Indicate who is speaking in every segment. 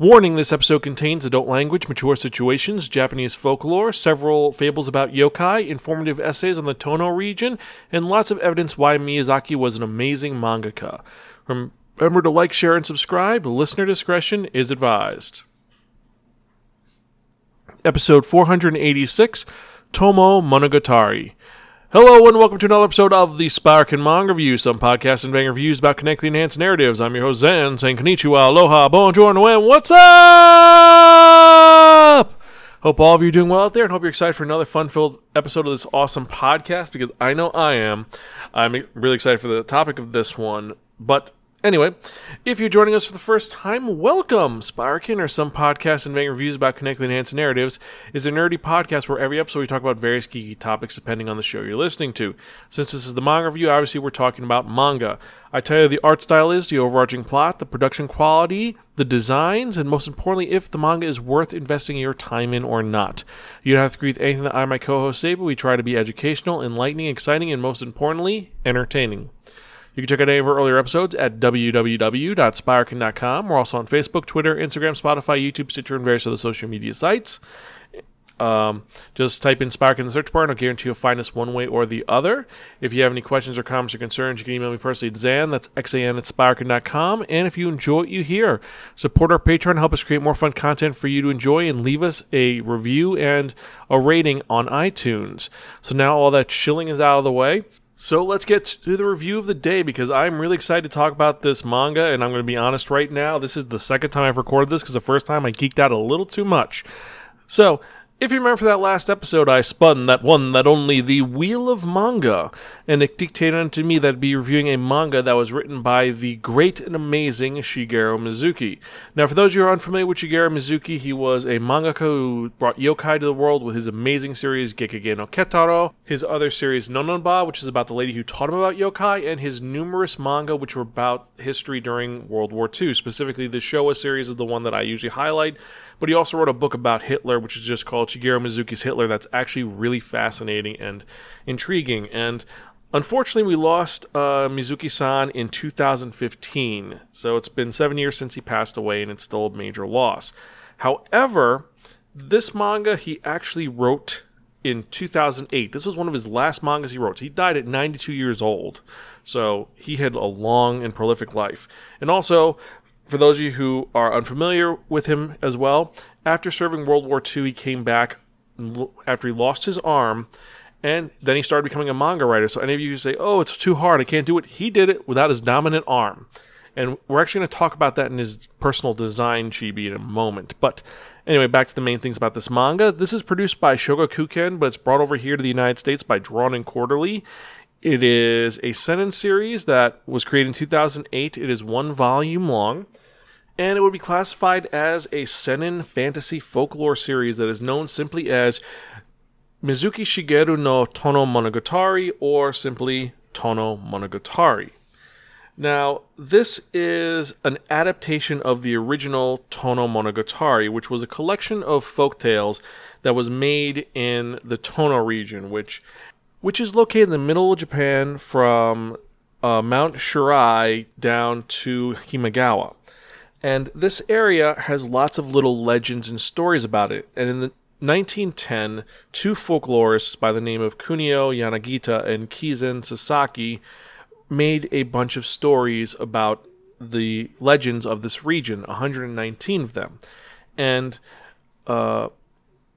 Speaker 1: Warning this episode contains adult language, mature situations, Japanese folklore, several fables about yokai, informative essays on the Tono region, and lots of evidence why Mizuki was an amazing mangaka. Remember to like, share, and subscribe. Listener discretion is advised. Episode 486 Tono Monogatari. Hello and welcome to another episode of the Spark and Manga Review, some podcasts and bang reviews about connecting enhanced narratives. I'm your host Zen, saying konnichiwa, aloha, bonjour, and what's up? Hope all of you are doing well out there and hope you're excited for another fun-filled episode of this awesome podcast because I know I am. I'm really excited for the topic of this one, but Anyway, if you're joining us for the first time, welcome! Sparkin, or some podcasts and making reviews about connected enhanced narratives, is a nerdy podcast where every episode we talk about various geeky topics depending on the show you're listening to. Since this is the manga review, obviously we're talking about manga. I tell you the art style is, the overarching plot, the production quality, the designs, and most importantly, if the manga is worth investing your time in or not. You don't have to agree with anything that I my co-host say, but we try to be educational, enlightening, exciting, and most importantly, entertaining. You can check out any of our earlier episodes at www.spirekin.com. We're also on Facebook, Twitter, Instagram, Spotify, YouTube, Stitcher, and various other social media sites. Um, just type in Spark in the search bar, and I'll guarantee you'll find us one way or the other. If you have any questions or comments or concerns, you can email me personally at Xan, that's X-A-N at Sparkin.com. And if you enjoy what you hear, support our Patreon, help us create more fun content for you to enjoy, and leave us a review and a rating on iTunes. So now all that shilling is out of the way. So let's get to the review of the day because I'm really excited to talk about this manga, and I'm going to be honest right now. This is the second time I've recorded this because the first time I geeked out a little too much. So if you remember that last episode, I spun that one that only the Wheel of Manga, and it dictated unto me that I'd be reviewing a manga that was written by the great and amazing Shigeru Mizuki. Now, for those of you who are unfamiliar with Shigeru Mizuki, he was a mangaka who brought yokai to the world with his amazing series Gegege no Kitaro, his other series NonNonBa, which is about the lady who taught him about yokai, and his numerous manga which were about history during World War II. Specifically, the Showa series is the one that I usually highlight, but he also wrote a book about Hitler, which is just called Shigeru Mizuki's Hitler that's actually really fascinating and intriguing. And unfortunately, we lost uh, Mizuki san in 2015. So it's been seven years since he passed away, and it's still a major loss. However, this manga he actually wrote in 2008. This was one of his last mangas he wrote. He died at 92 years old. So he had a long and prolific life. And also, for those of you who are unfamiliar with him as well, after serving World War II, he came back after he lost his arm, and then he started becoming a manga writer. So any of you who say, "Oh, it's too hard, I can't do it," he did it without his dominant arm. And we're actually going to talk about that in his personal design chibi in a moment. But anyway, back to the main things about this manga. This is produced by Shogakukan, but it's brought over here to the United States by Drawn and Quarterly. It is a Seinen series that was created in 2008. It is one volume long and it would be classified as a seinen fantasy folklore series that is known simply as Mizuki Shigeru no Tono Monogatari or simply Tono Monogatari. Now, this is an adaptation of the original Tono Monogatari, which was a collection of folk tales that was made in the Tono region, which which is located in the middle of Japan from uh, Mount Shirai down to Himagawa. And this area has lots of little legends and stories about it. And in the 1910, two folklorists by the name of Kunio Yanagita and Kizen Sasaki made a bunch of stories about the legends of this region, 119 of them. And uh,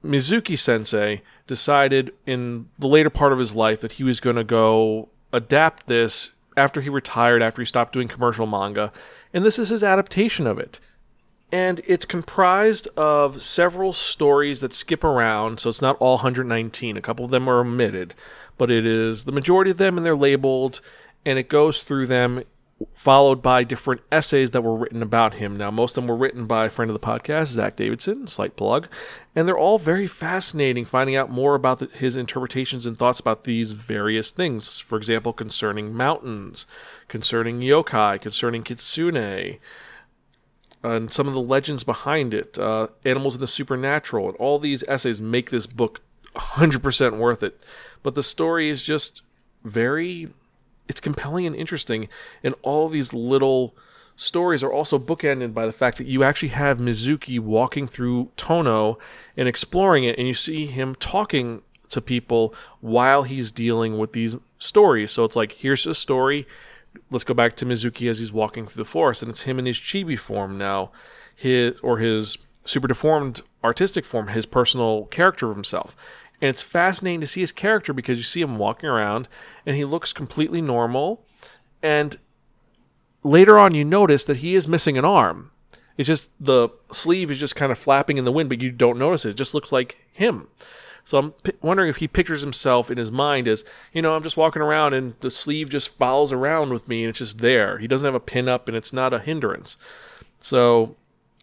Speaker 1: Mizuki sensei decided in the later part of his life that he was going to go adapt this after he retired, after he stopped doing commercial manga, and this is his adaptation of it. And it's comprised of several stories that skip around, so it's not all 119. A couple of them are omitted, but it is the majority of them, and they're labeled, and it goes through them followed by different essays that were written about him. Now, most of them were written by a friend of the podcast, Zack Davisson, slight plug, and they're all very fascinating, finding out more about the, his interpretations and thoughts about these various things. For example, concerning mountains, concerning yokai, concerning kitsune, and some of the legends behind it, uh, animals in the supernatural, and all these essays make this book 100% worth it. But the story is just very it's compelling and interesting and all these little stories are also bookended by the fact that you actually have Mizuki walking through Tono and exploring it, and you see him talking to people while he's dealing with these stories. So it's like, here's a story. Let's go back to Mizuki as he's walking through the forest, and it's him in his chibi form now, his or his super deformed artistic form, his personal character of himself. And it's fascinating to see his character because you see him walking around and he looks completely normal. And later on, you notice that he is missing an arm. It's just the sleeve is just kind of flapping in the wind, but you don't notice it. It just looks like him. So I'm p- wondering if he pictures himself in his mind as, you know, I'm just walking around and the sleeve just follows around with me and it's just there. He doesn't have a pin up and it's not a hindrance. So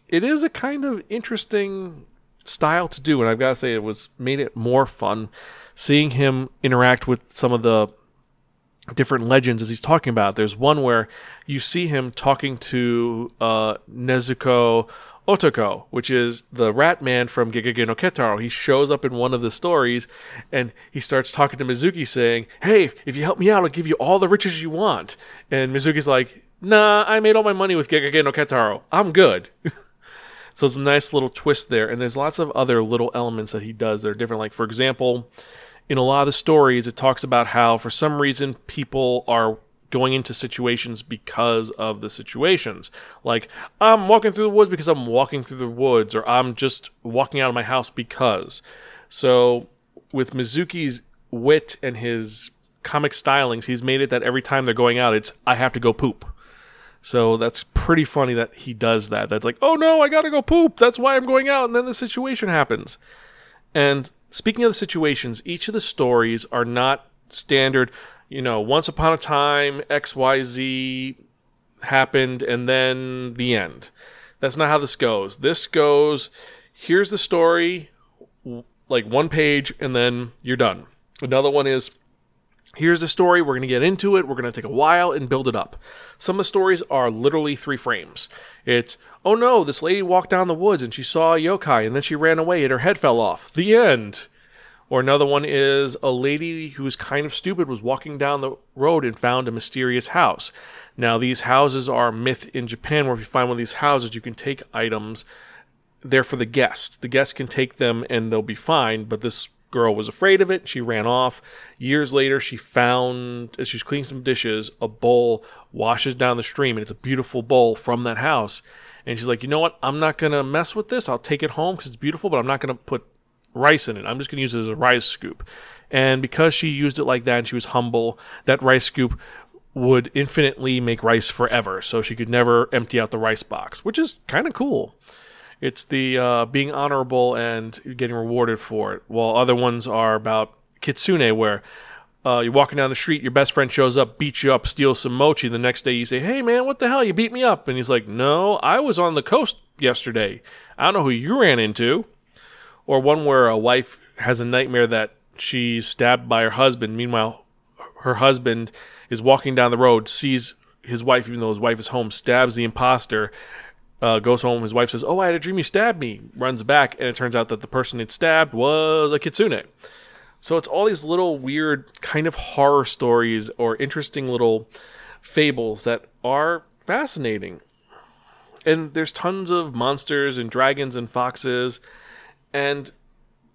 Speaker 1: it is a kind of interesting style to do, and I've got to say it was made it more fun seeing him interact with some of the different legends as he's talking about. There's one where you see him talking to uh, Nezumi Otoko, which is the rat man from Gegege no Kitaro. He shows up in one of the stories and he starts talking to Mizuki saying, Hey, if you help me out, I'll give you all the riches you want. And Mizuki's like, Nah, I made all my money with Gegege no Kitaro. I'm good. So it's a nice little twist there. And there's lots of other little elements that he does that are different. Like, for example, in a lot of the stories, it talks about how for some reason people are going into situations because of the situations. Like, I'm walking through the woods because I'm walking through the woods, or I'm just walking out of my house because. So, with Mizuki's wit and his comic stylings, he's made it that every time they're going out, it's, I have to go poop. So that's pretty funny that he does that. That's like, oh no, I gotta go poop. That's why I'm going out. And then the situation happens. And speaking of the situations, each of the stories are not standard, you know, once upon a time, XYZ happened, and then the end. That's not how this goes. This goes, here's the story, like one page, and then you're done. Another one is, here's the story. We're going to get into it. We're going to take a while and build it up. Some of the stories are literally three frames. It's, oh no, this lady walked down the woods and she saw a yokai and then she ran away and her head fell off. The end. Or another one is a lady who was kind of stupid was walking down the road and found a mysterious house. Now, these houses are myth in Japan where if you find one of these houses, you can take items there for the guest. The guest can take them and they'll be fine, but this girl was afraid of it. She ran off. Years later, she found, as she's cleaning some dishes, a bowl washes down the stream, and it's a beautiful bowl from that house. And she's like, you know what? I'm not going to mess with this. I'll take it home because it's beautiful, but I'm not going to put rice in it. I'm just going to use it as a rice scoop. And because she used it like that and she was humble, that rice scoop would infinitely make rice forever. So she could never empty out the rice box, which is kind of cool. It's the uh, being honorable and getting rewarded for it. While other ones are about kitsune, where uh, you're walking down the street, your best friend shows up, beats you up, steals some mochi. The next day you say, "Hey man, what the hell? You beat me up." And he's like, "No, I was on the coast yesterday. I don't know who you ran into." Or one where a wife has a nightmare that she's stabbed by her husband. Meanwhile, her husband is walking down the road, sees his wife, even though his wife is home, stabs the imposter, uh, goes home. His wife says, "Oh, I had a dream you stabbed me." Runs back, and it turns out that the person it stabbed was a kitsune. So it's all these little weird kind of horror stories or interesting little fables that are fascinating. And there's tons of monsters and dragons and foxes, and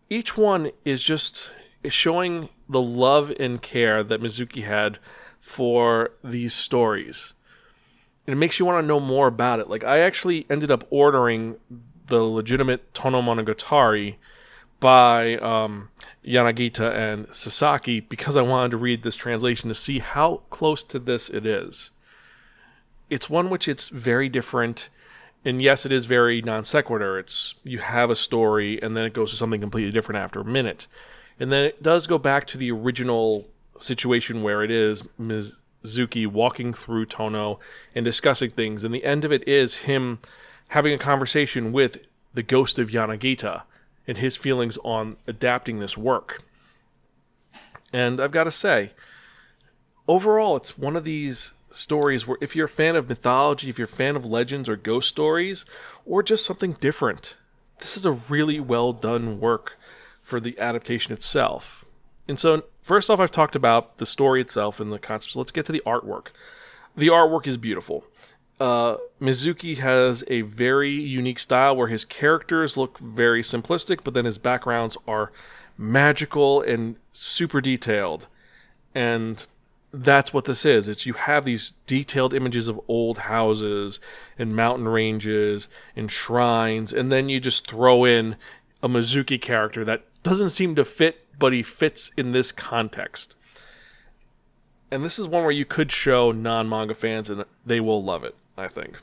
Speaker 1: each one is just showing the love and care that Mizuki had for these stories it makes you want to know more about it. Like I actually ended up ordering the legitimate Tono Monogatari by um, Yanagita and Sasaki because I wanted to read this translation to see how close to this it is. It's one which it's very different, and yes, it is very non sequitur. It's you have a story and then it goes to something completely different after a minute, and then it does go back to the original situation where it is Ms. Zuki walking through Tono and discussing things. And the end of it is him having a conversation with the ghost of Yanagita and his feelings on adapting this work. And I've got to say, overall, it's one of these stories where if you're a fan of mythology, if you're a fan of legends or ghost stories, or just something different, this is a really well done work for the adaptation itself. And so, first off, I've talked about the story itself and the concepts. Let's get to the artwork. The artwork is beautiful. uh, Mizuki has a very unique style where his characters look very simplistic, but then his backgrounds are magical and super detailed. And that's what this is. It's you have these detailed images of old houses and mountain ranges and shrines, and then you just throw in a Mizuki character that doesn't seem to fit, but he fits in this context. And this is one where you could show non manga fans, and they will love it. I think.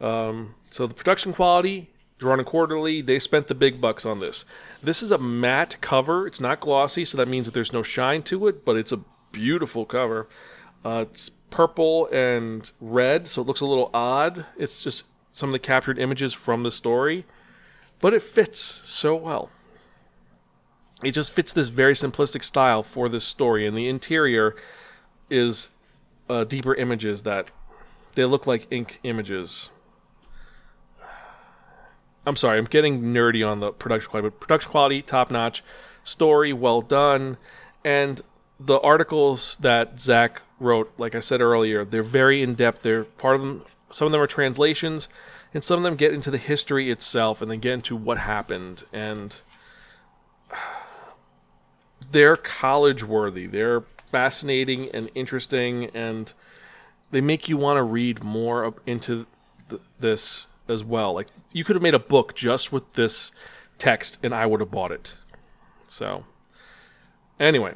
Speaker 1: Um, so the production quality, drawn quarterly, they spent the big bucks on this. This is a matte cover. It's not glossy, so that means that there's no shine to it, but it's a beautiful cover. Uh, it's purple and red, so it looks a little odd. It's just some of the captured images from the story, but it fits so well. It just fits this very simplistic style for this story, and the interior is uh, deeper images that they look like ink images. I'm sorry, I'm getting nerdy on the production quality, but production quality top notch, story well done, and the articles that Zack wrote, like I said earlier, they're very in depth. They're part of them. Some of them are translations, and some of them get into the history itself, and then get into what happened. And they're college worthy. They're fascinating and interesting, and they make you want to read more into th- this as well. Like you could have made a book just with this text, and I would have bought it. So, anyway,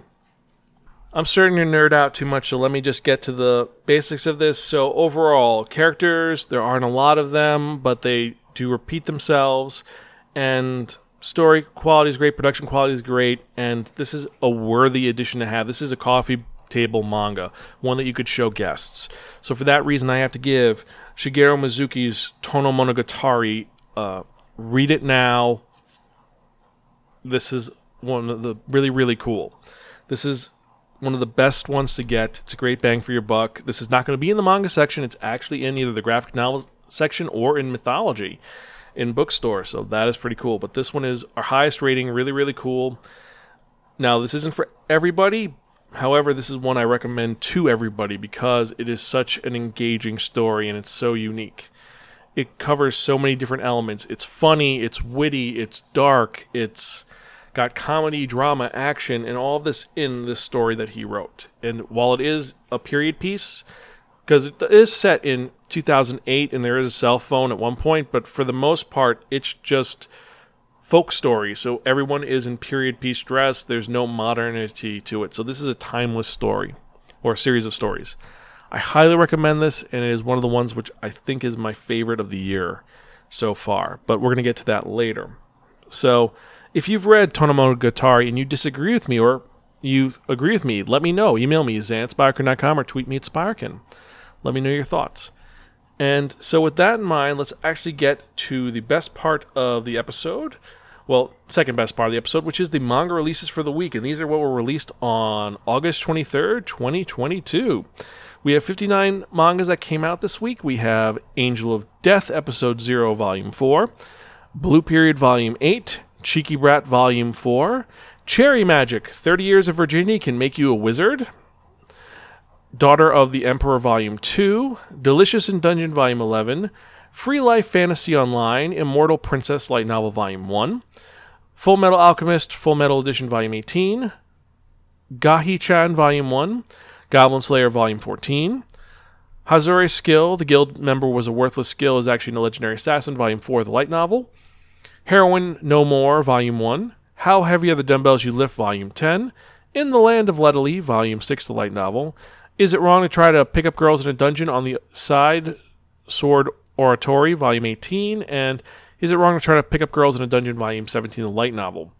Speaker 1: I'm starting to nerd out too much, so let me just get to the basics of this. So, overall, characters, there aren't a lot of them, but they do repeat themselves, and story quality is great, production quality is great, and this is a worthy addition to have. This is a coffee table manga, one that you could show guests. So for that reason, I have to give Shigeru Mizuki's Tono Monogatari. Uh, read it now. This is one of the really really cool. This is one of the best ones to get. It's a great bang for your buck. This is not going to be in the manga section. It's actually in either the graphic novel section or in mythology in bookstore. So that is pretty cool. But this one is our highest rating. Really really cool. Now this isn't for everybody, However, this is one I recommend to everybody because it is such an engaging story and it's so unique. It covers so many different elements. It's funny, it's witty, it's dark, it's got comedy, drama, action, and all this in this story that he wrote. And while it is a period piece, because it is set in 2008 and there is a cell phone at one point, but for the most part, it's just folk story. So everyone is in period piece dress. There's no modernity to it. So this is a timeless story or a series of stories. I highly recommend this, and it is one of the ones which I think is my favorite of the year so far. But we're going to get to that later. So if you've read Tono Monogatari and you disagree with me or you agree with me, let me know. Email me, zanspirekin.com, or tweet me at Spirekin. Let me know your thoughts. And so, with that in mind, let's actually get to the best part of the episode, well, second best part of the episode, which is the manga releases for the week. And these are what were released on August 23rd, 2022. We have 59 mangas that came out this week. We have Angel of Death, Episode 0, Volume 4, Blue Period, Volume 8, Cheeky Brat, Volume 4, Cherry Magic, 30 Years of Virginity Can Make You a Wizard, Daughter of the Emperor, Volume 2, Delicious in Dungeon, Volume 11, Free Life Fantasy Online, Immortal Princess Light Novel Volume 1, Full Metal Alchemist Full Metal Edition Volume 18, Gahi Chan Volume 1, Goblin Slayer Volume 14, Hazure Skill, the guild member was a worthless skill, is actually a legendary assassin, Volume 4 the light novel, Heroine No More, Volume 1, How Heavy Are the Dumbbells You Lift, Volume 10, In the Land of Leadale, Volume 6 the light novel, Is It Wrong to Try to Pick Up Girls in a Dungeon on the Side Sword Oratoria, Volume 18, and Is It Wrong to Try to Pick Up Girls in a Dungeon, Volume 17, the light novel.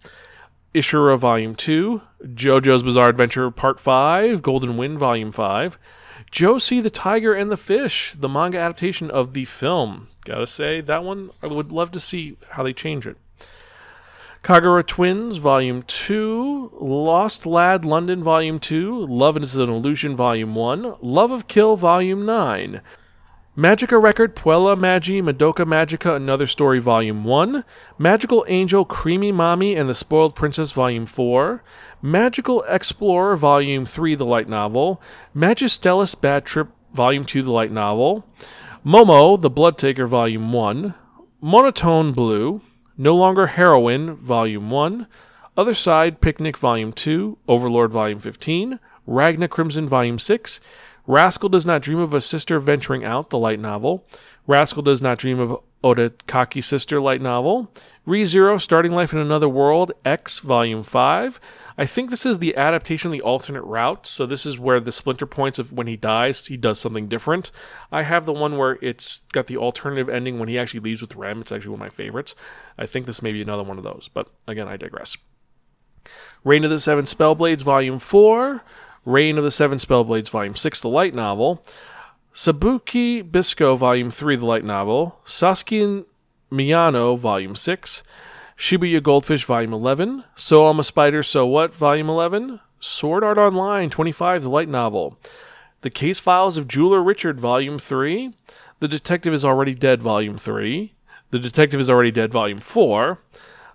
Speaker 1: Ishura, Volume 2, JoJo's Bizarre Adventure, Part 5, Golden Wind, Volume 5, Josee the Tiger and the Fish, the manga adaptation of the film. Gotta say, that one, I would love to see how they change it. Kagura Twins, Volume 2, Lost Lad London, Volume 2, Love is an Illusion, Volume 1, Love of Kill, Volume 9, Magia Record Puella Magi Madoka Magica Another Story Volume 1, Magical Angel Creamy Mami and the Spoiled Princess Volume 4, Magical Explorer Volume 3 The Light Novel, Magistellus Bad Trip Volume 2, the light novel. Momo, the Blood Taker, Volume 1. Monotone Blue. No Longer Heroine, Volume 1. Other Side Picnic, Volume 2. Overlord, Volume 15. Ragna Crimson, Volume 6. Rascal Does Not Dream of a Sister Venturing Out, the light novel. Rascal Does Not Dream of Oda Kaki Sister, light novel. ReZero, Starting Life in Another World, X, Volume 5. I think this is the adaptation the alternate route. So this is where the splinter points of when he dies, he does something different. I have the one where it's got the alternative ending when he actually leaves with Rem. It's actually one of my favorites. I think this may be another one of those, but again, I digress. Reign of the Seven Spellblades, Volume 4. Reign of the Seven Spellblades, Volume 6, the light novel. Sabikui Bisco, Volume 3, the light novel. Sasaki Miyano, Volume 6. Shibuya Goldfish, Volume 11. So I'm a Spider, So What, Volume 11. Sword Art Online, 25, the light novel. The Case Files of Jeweler Richard, Volume 3. The Detective is Already Dead, Volume 3. The Detective is Already Dead, Volume 4.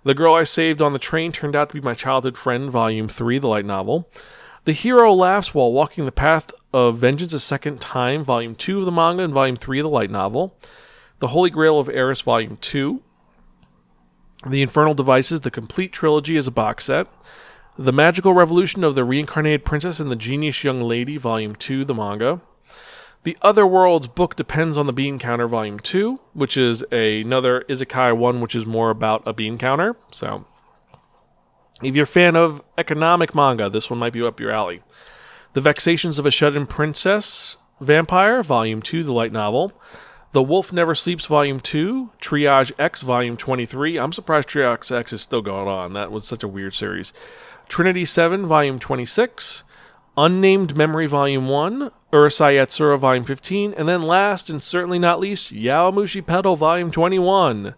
Speaker 1: The Girl I Saved on the Train Turned Out to Be My Childhood Friend, Volume 3, the light novel. The Hero Laughs While Walking the Path of Vengeance a Second Time, Volume 2 of the manga, and Volume 3 of the light novel. The Holy Grail of Eris, Volume 2. The Infernal Devices, the complete trilogy, is a box set. The Magical Revolution of the Reincarnated Princess and the Genius Young Lady, Volume 2, the manga. The Other Worlds book depends on the Bean Counter, Volume 2, which is a, another Isekai one, which is more about a bean counter. So, if you're a fan of economic manga, this one might be up your alley. The Vexations of a Shut In Princess Vampire, Volume 2, the light novel. The Wolf Never Sleeps, Volume 2, Triage X, Volume 23. I'm surprised Triage X is still going on. That was such a weird series. Trinity 7, Volume 26. Unnamed Memory, Volume 1. Urusei Yatsura, Volume 15. And then last and certainly not least, Yowamushi Pedal, Volume 21.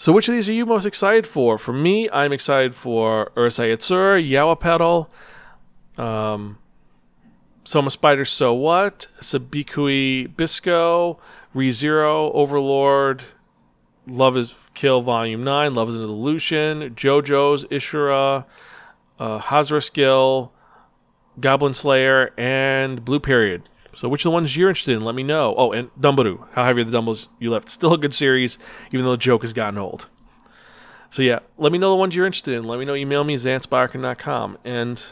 Speaker 1: So which of these are you most excited for? For me, I'm excited for Urusei Yatsura, Yawa Pedal, um, Soma Spider, So What, Sabikui Bisco, ReZero, Overlord, Love is Kill Volume 9, Love is an Illusion, JoJo's, Ishura, uh, Hazure Skill, Goblin Slayer, and Blue Period. So which of the ones you're interested in, let me know. Oh, and Dumbaroo. How heavy are the dumbbells you left? Still a good series, even though the joke has gotten old. So yeah, let me know the ones you're interested in. Let me know. Email me, zantzbarkin.com. And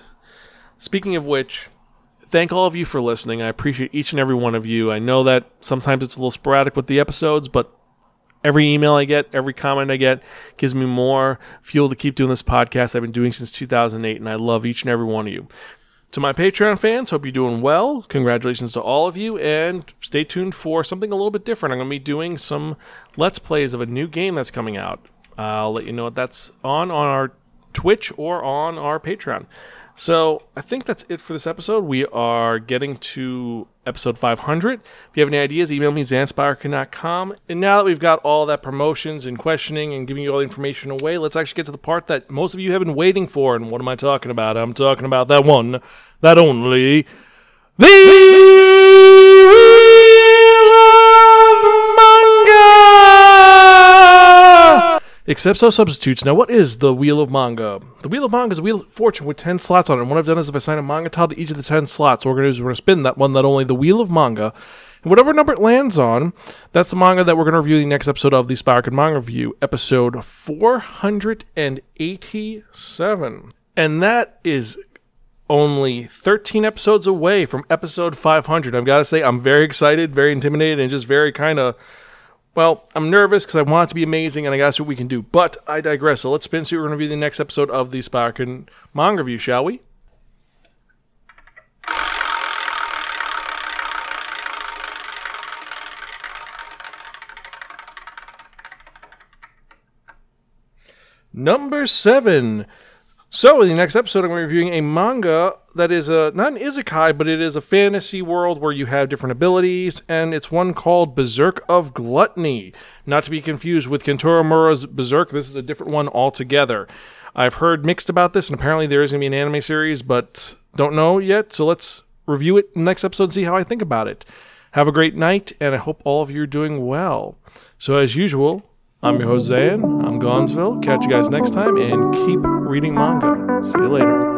Speaker 1: speaking of which, thank all of you for listening. I appreciate each and every one of you. I know that sometimes it's a little sporadic with the episodes, but every email I get, every comment I get gives me more fuel to keep doing this podcast I've been doing since 2008, and I love each and every one of you. To my Patreon fans, hope you're doing well. Congratulations to all of you, and stay tuned for something a little bit different. I'm going to be doing some Let's Plays of a new game that's coming out. I'll let you know what that's on on our Twitch or on our Patreon. So I think that's it for this episode. We are getting to episode 500. If you have any ideas, email me, zantzbarkin.com. And now that we've got all that promotions and questioning and giving you all the information away, let's actually get to the part that most of you have been waiting for. And what am I talking about? I'm talking about that one, that only, the Except so substitutes. Now, what is the Wheel of Manga? The Wheel of Manga is a Wheel of Fortune with 10 slots on it. And what I've done is if I assign a manga tile to each of the 10 slots, what we're going to do is we're going to spin that one, that only the Wheel of Manga. And whatever number it lands on, that's the manga that we're going to review in the next episode of the Spark Manga Review, episode 487. And that is only 13 episodes away from episode 500. I've got to say, I'm very excited, very intimidated, and just very kind of well, I'm nervous because I want it to be amazing and I gotta see what we can do. But I digress. So let's spin see we're gonna review the next episode of the Sparkin manga review, shall we? Number seven. So, in the next episode, I'm going to be reviewing a manga that is a not an isekai, but it is a fantasy world where you have different abilities, and it's one called Berserk of Gluttony. Not to be confused with Kentaro Miura's Berserk. This is a different one altogether. I've heard mixed about this, and apparently there is going to be an anime series, but don't know yet. So let's review it in the next episode and see how I think about it. Have a great night, and I hope all of you are doing well. So, as usual, I'm your host, Xan. I'm Gonzville. Catch you guys next time and keep reading manga. See you later.